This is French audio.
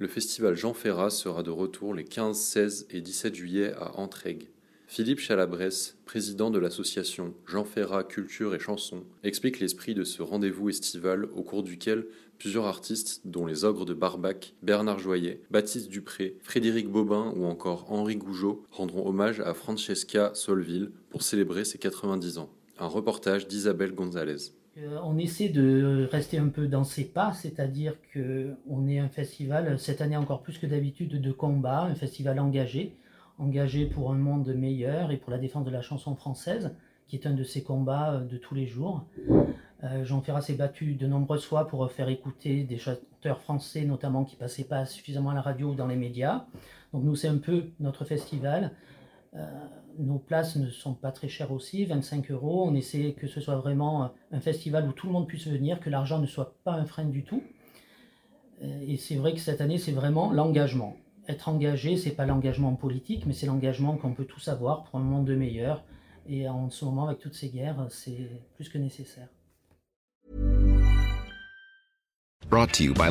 Le festival Jean Ferrat sera de retour les 15, 16 et 17 juillet à Entraigues. Philippe Chalabresse, président de l'association Jean Ferrat Culture et Chansons, explique l'esprit de ce rendez-vous estival au cours duquel plusieurs artistes, dont les Ogres de Barbac, Bernard Joyet, Baptiste Dupré, Frédéric Bobin ou encore Henri Gougeot, rendront hommage à Francesca Solville pour célébrer ses 90 ans. Un reportage d'Isabelle Gonzalez. Euh, on essaie de rester un peu dans ses pas, c'est-à-dire que on est un festival, cette année encore plus que d'habitude, de combat, un festival engagé, engagé pour un monde meilleur et pour la défense de la chanson française, qui est un de ses combats euh, de tous les jours. Euh, Jean Ferrat s'est battu de nombreuses fois pour faire écouter des chanteurs français, notamment qui passaient pas suffisamment à la radio ou dans les médias. Donc nous, c'est un peu notre festival. Euh, nos places ne sont pas très chères aussi, 25 euros. On essaie que ce soit vraiment un festival où tout le monde puisse venir, que l'argent ne soit pas un frein du tout. Et c'est vrai que cette année, c'est vraiment l'engagement être engagé, c'est pas l'engagement politique, mais c'est l'engagement qu'on peut tous avoir pour un monde de meilleur. Et en ce moment, avec toutes ces guerres, c'est plus que nécessaire. Brought to you by.